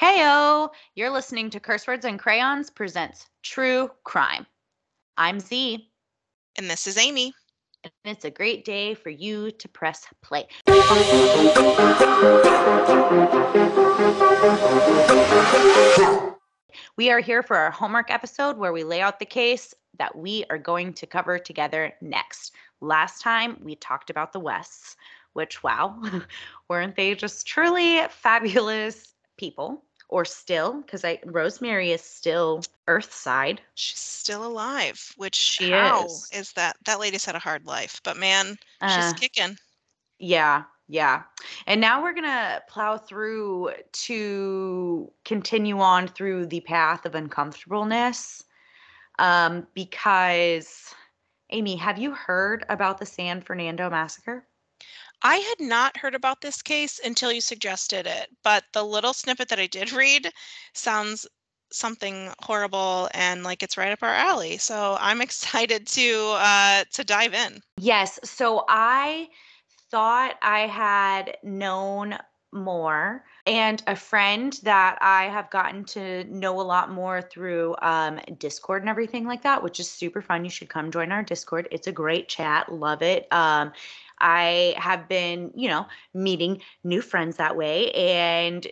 Heyo, you're listening to Curse Words and Crayons presents True Crime. I'm Z, And this is Amy. and it's a great day for you to press play. We are here for our homework episode where we lay out the case that we are going to cover together next. Last time we talked about the Wests, which, wow, weren't they just truly fabulous people? Or still, because I Rosemary is still Earthside. She's still alive, which She how is. is that? That lady's had a hard life, but man, she's Uh, kicking. Yeah, yeah. And now we're going to plow through to continue on through the path of uncomfortableness. Um, because, Amy, have you heard about the San Fernando massacre? I had not heard about this case until you suggested it, but the little snippet that I did read sounds something horrible and like it's right up our alley. So I'm excited to uh to dive in. Yes. So I thought I had known more, and a friend that I have gotten to know a lot more through um, Discord and everything like that, which is super fun. You should come join our Discord. It's a great chat. Love it. Um, I have been, you know, meeting new friends that way, and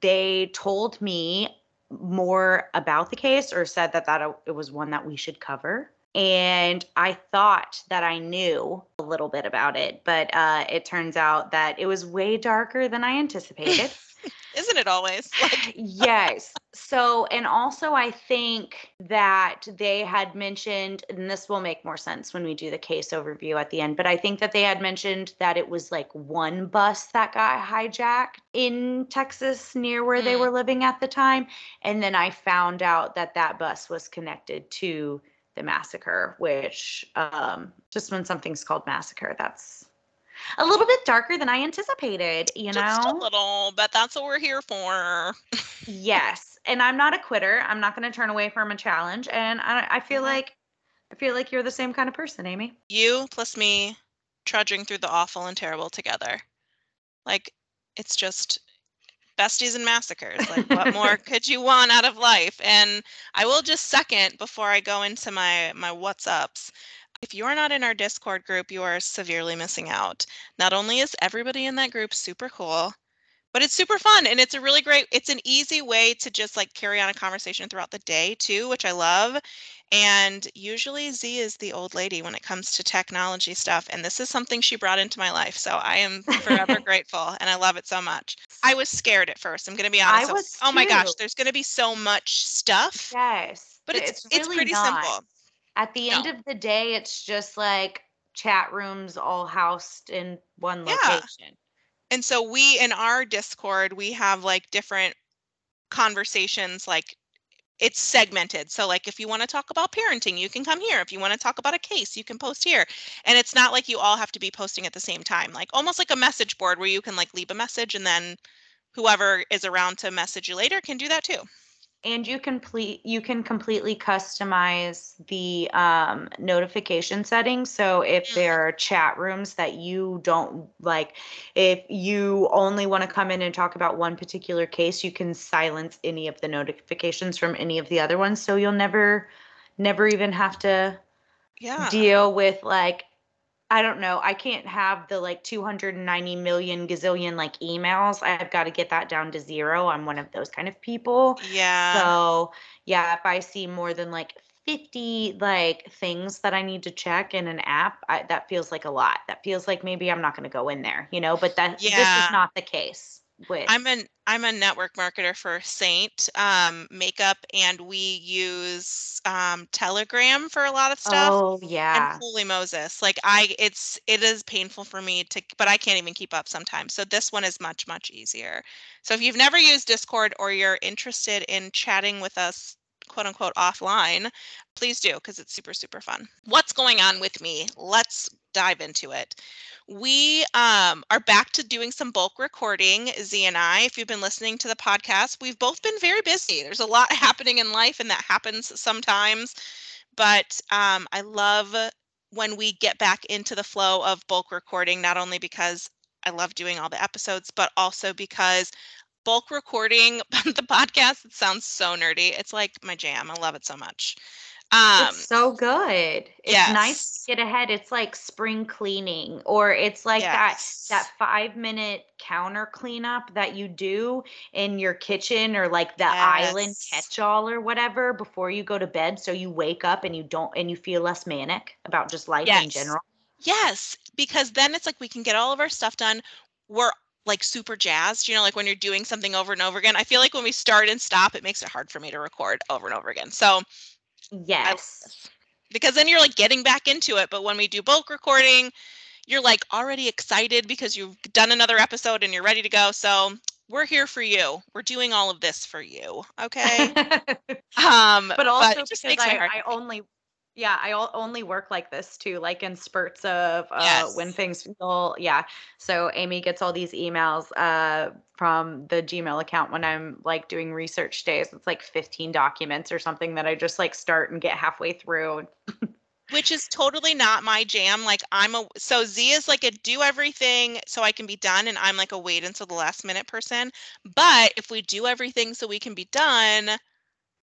they told me more about the case or said that that it was one that we should cover and I thought that I knew a little bit about it, but uh, it turns out that it was way darker than I anticipated. Isn't it always? Like yes. So, and also, I think that they had mentioned, and this will make more sense when we do the case overview at the end, but I think that they had mentioned that it was like one bus that got hijacked in Texas near where they Mm. were living at the time. And then I found out that that bus was connected to the massacre, which um, just when something's called massacre, that's a little bit darker than I anticipated, you just a know? little, but that's what we're here for. Yes, and I'm not a quitter. I'm not going to turn away from a challenge, and I, I feel Mhm. like I feel like you're the same kind of person, Amy. You plus me trudging through the awful and terrible together. Like it's just besties and massacres. Like what more could you want out of life? And I will just second before I go into my my what's ups. If you're not in our Discord group, you are severely missing out. Not only is everybody in that group super cool, but it's super fun and it's a really great it's an easy way to just like carry on a conversation throughout the day too, which I love. And usually Z is the old lady when it comes to technology stuff. And this is something she brought into my life. So I am forever grateful and I love it so much. I was scared at first. I'm going to be I honest. So- was oh my gosh, there's going to be so much stuff, Yes, but it's it's, really pretty not. simple. At the end No. of the day, it's just like chat rooms all housed in one Yeah. And so we in our Discord, we have like different conversations like it's segmented. So like if you want to talk about parenting, you can come here. If you want to talk about a case, you can post here. And it's not like you all have to be posting at the same time. Like almost like a message board where you can like leave a message and then whoever is around to message you later can do that too. And you complete you can completely customize the um, notification settings. So if there are chat rooms that you don't like, if you only want to come in and talk about one particular case, you can silence any of the notifications from any of the other ones. So you'll never, never even have to Yeah. deal with like I don't know. I can't have the like 290 million gazillion like emails. I've got to get that down to zero. I'm one of those kind of people. yeah. So, yeah, if I see more than like 50 like things that I need to check in an app, I, that feels like a lot. That feels like maybe I'm not going to go in there, you know, but that this is not the case with I'm an I'm a network marketer for Seint um, makeup, and we use um, Telegram for a lot of stuff. Oh, yeah. And holy Moses, like I, it's it is painful for me to, but I can't even keep up sometimes. So this one is much much easier. So if you've never used Discord or you're interested in chatting with us, quote unquote offline, please do because it's super super fun. What's going on with me? Let's dive into it. We um, are back to doing some bulk recording, Z and I. If you've been listening to the podcast, we've both been very busy. There's a lot happening in life, and that happens sometimes. But um, I love when we get back into the flow of bulk recording, not only because I love doing all the episodes, but also because bulk recording the podcast. It sounds so nerdy. It's like my jam. I love it so much. Um, it's so good. It's yes. nice to get ahead. It's like spring cleaning, or it's like yes. that that five minute counter cleanup that you do in your kitchen, or like the yes. island catch all or whatever before you go to bed, so you wake up and you don't and you feel less manic about just life in general. Yes, because then it's like we can get all of our stuff done. We're like super jazzed, you know, like when you're doing something over and over again. I feel like when we start and stop, it makes it hard for me to record over and over again. So Yes. because then you're like getting back into it. But when we do bulk recording, you're like already excited because you've done another episode and you're ready to go. So we're here for you. We're doing all of this for you. Okay. um, but also but because I, I only yeah, I only work like this too, like in spurts of uh, yes. when things feel, yeah. So Amy gets all these emails uh, from the Gmail account when I'm like doing research days. It's like 15 documents or something that I just like start and get halfway through. Which is totally not my jam. Like I'm a so Z is like a do everything so I can be done, and I'm like a wait until the last minute person. But if we do everything so we can be done,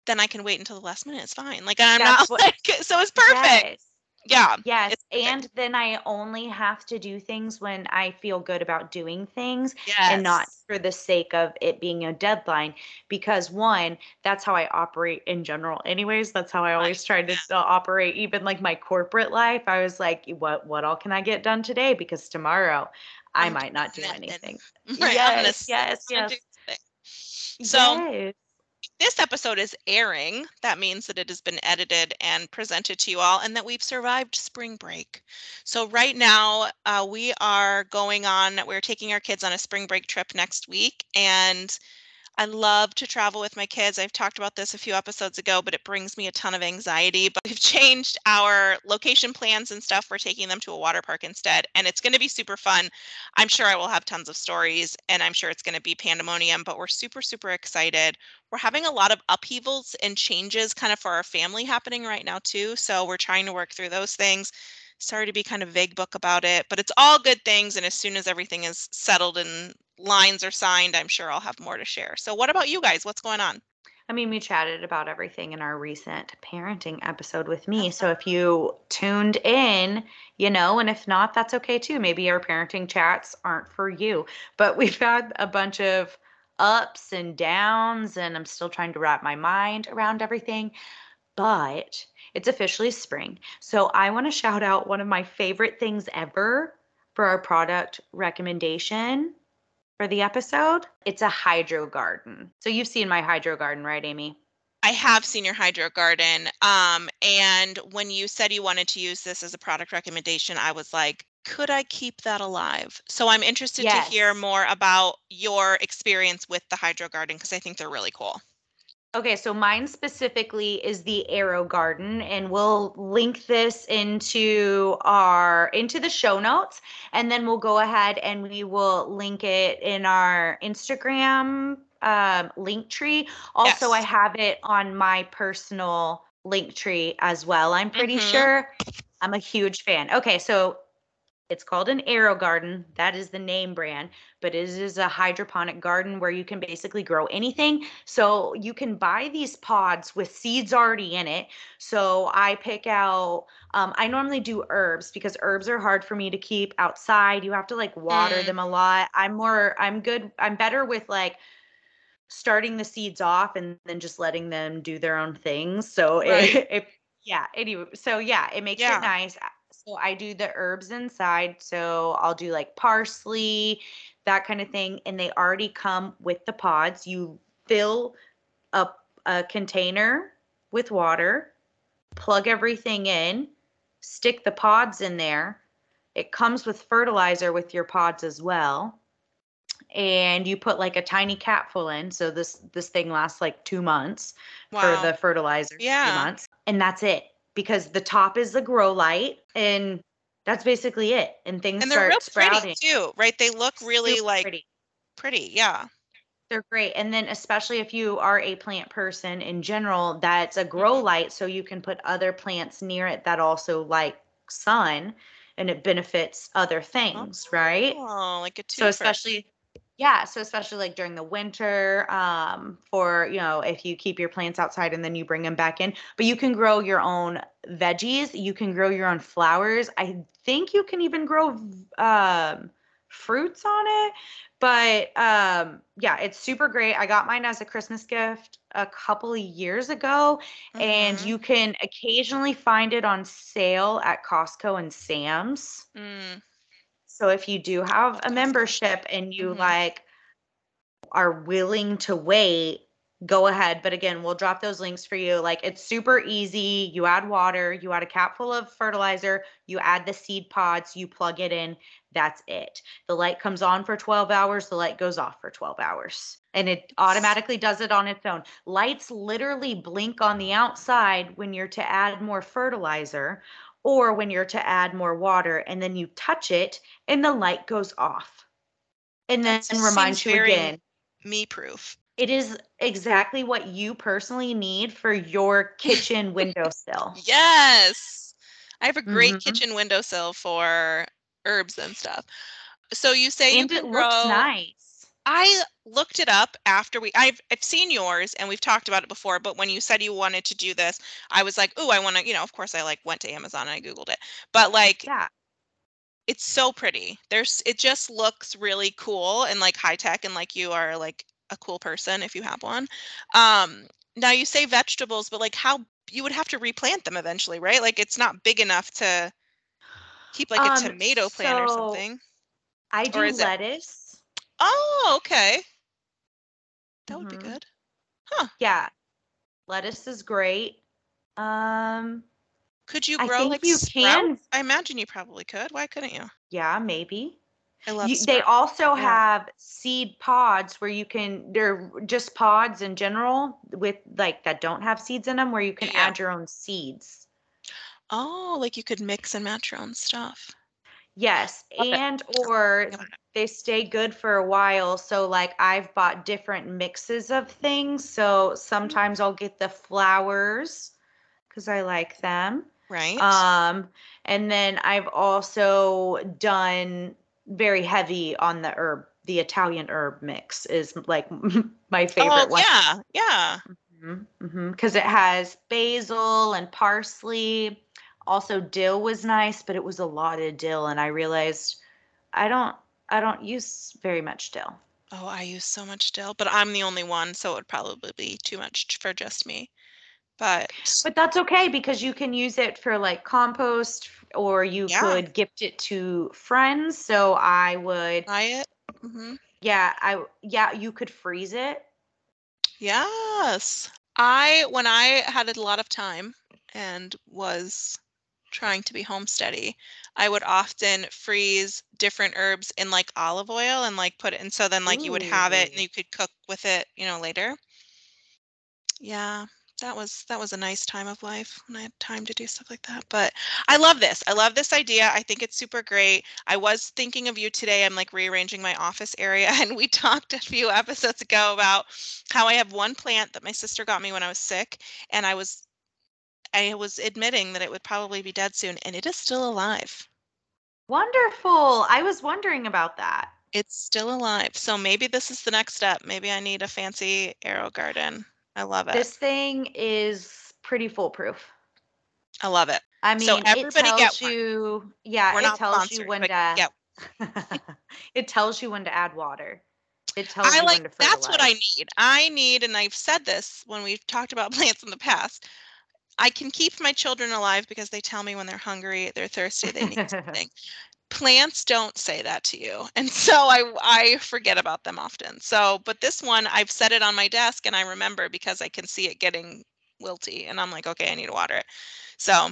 then I can wait until the last minute. It's fine. Like I'm That's not what, like so it's perfect. Yes. Yeah. Yes. And then I only have to do things when I feel good about doing things yes. and not for the sake of it being a deadline. Because one, that's how I operate in general. Anyways, that's how I always tried to operate. Even like my corporate life, I was like, what what all can I get done today? Because tomorrow I might not do anything. Right. Yes, yes, yes. So yes this episode is airing, that means that it has been edited and presented to you all and that we've survived spring break. So, right now, uh, we are going on, we're taking our kids on a spring break trip next week. And I love to travel with my kids. I've talked about this a few episodes ago, but it brings me a ton of anxiety. But we've changed our location plans and stuff. We're taking them to a water park instead, and it's going to be super fun. I'm sure I will have tons of stories, and I'm sure it's going to be pandemonium, but we're super, super excited. We're having a lot of upheavals and changes kind of for our family happening right now, too. So we're trying to work through those things sorry to be kind of vague book about it, but it's all good things. And as soon as everything is settled and lines are signed, I'm sure I'll have more to share. So, what about you guys? What's going on? I mean, we chatted about everything in our recent parenting episode with me. So if you tuned in, you know, and if not, that's okay too. Maybe our parenting chats aren't for you. But we've had a bunch of ups and downs, and I'm still trying to wrap my mind around everything. But it's officially spring. So I want to shout out one of my favorite things ever for our product recommendation for the episode. It's a hydro garden. So you've seen my hydro garden, right, Amy? I have seen your hydro garden. Um, and when you said you wanted to use this as a product recommendation, I was like, could I keep that alive? So I'm interested yes. to hear more about your experience with the hydro garden because I think they're really cool. Okay, so mine specifically is the AeroGarden, and we'll link this into our into the show notes, and then we'll go ahead and we will link it in our Instagram um, link tree. Also, yes. I have it on my personal link tree as well. I'm pretty mm-hmm. sure. I'm a huge fan. Okay, so it's called an AeroGarden. That is the name brand, but it is a hydroponic garden where you can basically grow anything. So you can buy these pods with seeds already in it. So I pick out, um, I normally do herbs because herbs are hard for me to keep outside. You have to like water mm. them a lot. I'm more, I'm good, I'm better with like, starting the seeds off and then just letting them do their own things. So right. it, it, yeah, anyway, so yeah, it makes yeah. it nice. So I do the herbs inside. So I'll do like parsley, that kind of thing. And they already come with the pods. You fill up a container with water, plug everything in, stick the pods in there. It comes with fertilizer with your pods as well. And you put like a tiny capful in. So this this thing lasts like two months wow. for the fertilizer. Yeah. Two months. And that's it because the top is the grow light and that's basically it. And things and they're start real sprouting pretty too, right? They look really Super like pretty. pretty. Yeah. They're great. And then especially if you are a plant person in general, that's a grow mm-hmm. light so you can put other plants near it that also like sun and it benefits other things, oh, right? Oh, like a too. So especially Yeah, so especially like during the winter, um, for you know, if you keep your plants outside and then you bring them back in, but you can grow your own veggies. You can grow your own flowers. I think you can even grow um, fruits on it. But um, yeah, it's super great. I got mine as a Christmas gift a couple of years ago, and Mhm. you can occasionally find it on sale at Costco and Sam's. Mm, So if you do have a membership and you Mhm. like are willing to wait, go ahead. But again, we'll drop those links for you. Like it's super easy. You add water, you add a cap full of fertilizer, you add the seed pods, you plug it in. That's it. The light comes on for 12 hours, the light goes off for 12 hours. And it automatically does it on its own. Lights literally blink on the outside when you're to add more fertilizer or when you're to add more water, and then you touch it and the light goes off. And then That reminds you again. Me proof. It is exactly what you personally need for your kitchen windowsill. Yes. I have a great Mhm. kitchen windowsill for herbs and stuff. So you say And you it can looks nice. I looked it up after we I've I've seen yours and we've talked about it before, but when you said you wanted to do this, I was like, "Oh, I want to, you know, of course I like went to Amazon and I googled it." But like Yeah. it's so pretty. There's it just looks really cool and like high tech and like you are like a cool person if you have one. Um now you say vegetables, but like how you would have to replant them eventually, right? Like it's not big enough to keep like a Um, tomato plant or something. I do is it- lettuce. Oh, okay. That would be Mhm. good. Huh. Yeah. Lettuce is great. Um, Could you I grow think like you can. I imagine you probably could. Why couldn't you? Yeah, maybe. I love You, they also Yeah. have seed pods where you can, they're just pods in general with like that don't have seeds in them where you can Yeah. add your own seeds. Oh, like you could mix and match your own stuff. Yes, Love it. and or they stay good for a while. So like I've bought different mixes of things. So sometimes I'll get the flowers because I like them. Right? Um, and then I've also done very heavy on the herb. The Italian herb mix is like my favorite oh, one. yeah. Yeah. Mm-hmm, mm-hmm, because it has basil and parsley. Also, dill was nice, but it was a lot of dill, and I realized I don't I don't use very much dill. Oh, I use so much dill, but I'm the only one, so it would probably be too much for just me. But But that's okay because you can use it for like compost, or you Yeah. could gift it to friends. So I would, buy it. hmm yeah, I yeah, you could freeze it. Yes. I, when I had a lot of time and was trying to be homesteady, I would often freeze different herbs in like olive oil and like put it, and so then like you would have it and you could cook with it, you know, later. Yeah, that was that was a nice time of life when I had time to do stuff like that. But I love this. I love this idea. I think it's super great. I was thinking of you today. I'm like rearranging my office area, and we talked a few episodes ago about how I have one plant that my sister got me when I was sick, and I was I was admitting that it would probably be dead soon, and it is still alive. Wonderful. I was wondering about that. It's still alive. So maybe this is the next step. Maybe I need a fancy AeroGarden. I love it. This thing is pretty foolproof. I love it. I mean, So it everybody get tells one. you, yeah, We're it tells you when to, it tells you when to add water. It tells I you like when to that's what I need. I need, and I've said this when we've talked about plants in the past. I can keep my children alive because they tell me when they're hungry, they're thirsty, they need something. Plants don't say that to you. And so I I forget about them often. So, but this one I've set it on my desk and I remember because I can see it getting wilty and I'm like, okay, I need to water it. So,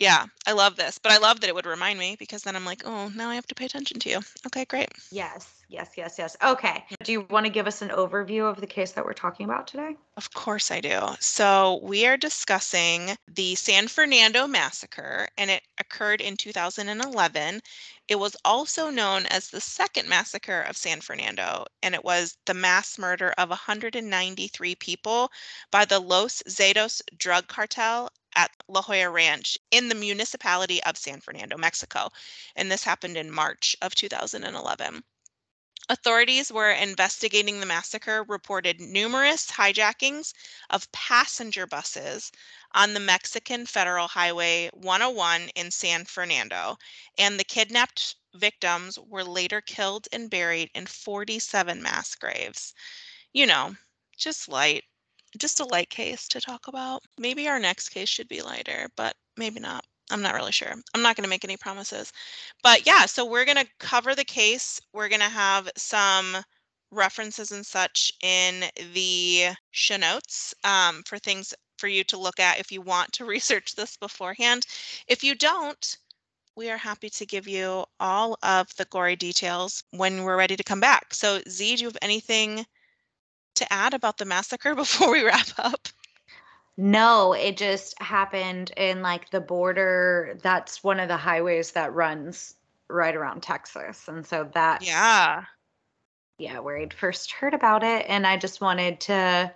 yeah, I love this. But I love that it would remind me because then I'm like, oh, now I have to pay attention to you. Okay, great. Yes, yes, yes, yes. Okay. Do you want to give us an overview of the case that we're talking about today? Of course I do. So we are discussing the San Fernando Massacre, and it occurred in 2011. It was also known as the second massacre of San Fernando, and it was the mass murder of 193 people by the Los Zetas drug cartel at La Joya Ranch in the municipality of San Fernando, Mexico. And this happened in March of 2011. Authorities were investigating the massacre reported numerous hijackings of passenger buses on the Mexican Federal Highway 101 in San Fernando, and the kidnapped victims were later killed and buried in 47 mass graves. You know, just light, just a light case to talk about. Maybe our next case should be lighter, but maybe not. I'm not really sure. I'm not going to make any promises. But yeah, so we're going to cover the case. We're going to have some references and such in the show notes um, for things for you to look at if you want to research this beforehand. If you don't, we are happy to give you all of the gory details when we're ready to come back. So, Z, do you have anything to add about the massacre before we wrap up? No, it just happened in like the border. That's one of the highways that runs right around Texas. And so that Yeah. yeah, where I'd first heard about it. And I just wanted to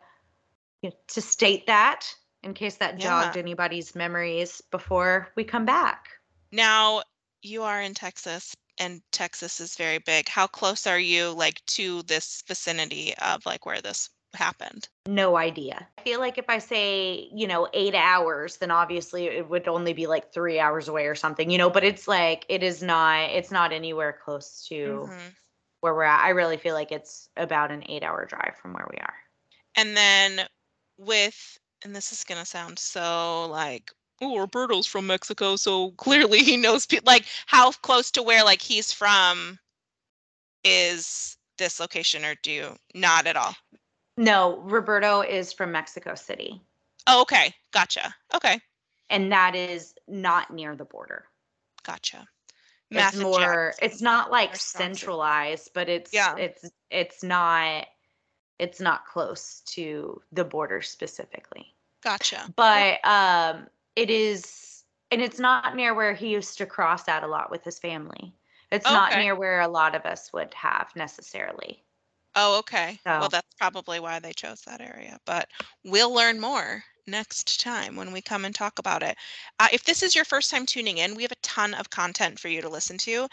you know, to state that in case that jogged Yeah. anybody's memories before we come back. Now, you are in Texas and Texas is very big. How close are you like to this vicinity of like where this happened? No idea. I feel like if I say, you know, eight hours, then obviously it would only be like three hours away or something, you know, but it's like, it is not, it's not anywhere close to Mhm. where we're at. I really feel like it's about an eight hour drive from where we are. And then with, and this is gonna sound so like, oh, Roberto's from Mexico, so clearly he knows people. Like, how close to where like he's from is this location, or do you not at all? No, Roberto is from Mexico City, Oh, okay, gotcha. Okay, and that is not near the border. gotcha. It's Math more, it's not like centralized, but it's, Yeah. it's, it's not, it's not close to the border specifically. Gotcha. but um it is and it's not near where he used to cross at a lot with his family. It's not near where a lot of us would have necessarily. Oh, okay. Well, that's probably why they chose that area, but we'll learn more next time when we come and talk about it. Uh, if this is your first time tuning in, we have a ton of content for you to listen to.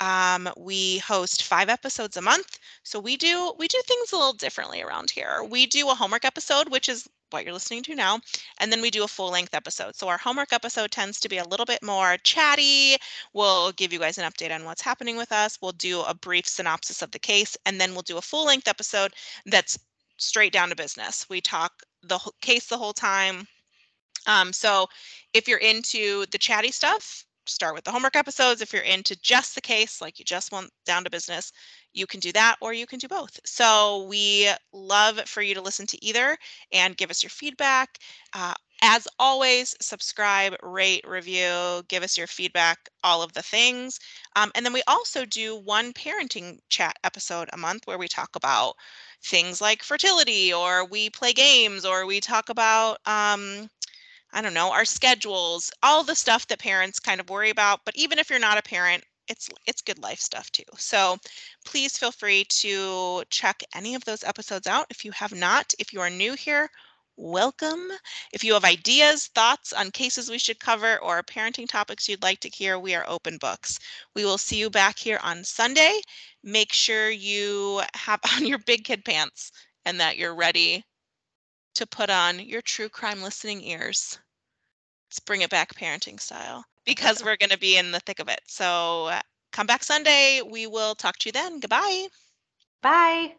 Um, we host five episodes a month, so we do we do things a little differently around here. We do a homework episode, which is what you're listening to now, and then we do a full length episode. So our homework episode tends to be a little bit more chatty. We'll give you guys an update on what's happening with us. We'll do a brief synopsis of the case, and then we'll do a full length episode that's straight down to business. We talk the whole case the whole time. Um, so if you're into the chatty stuff, start with the homework episodes. If you're into just the case, like you just want down to business, you can do that or you can do both. So we love for you to listen to either and give us your feedback. Uh, as always, subscribe, rate, review, give us your feedback, all of the things. Um, and then we also do one parenting chat episode a month where we talk about things like fertility, or we play games, or we talk about, um, I don't know, our schedules, all the stuff that parents kind of worry about. But even if you're not a parent, it's it's good life stuff too. So please feel free to check any of those episodes out if you have not. If you are new here, welcome. If you have ideas, thoughts on cases we should cover, or parenting topics you'd like to hear, we are open books. We will see you back here on Sunday. Make sure you have on your big kid pants and that you're ready to put on your true crime listening ears. Let's bring it back parenting style because we're going to be in the thick of it. So uh, come back Sunday. We will talk to you then. Goodbye. bye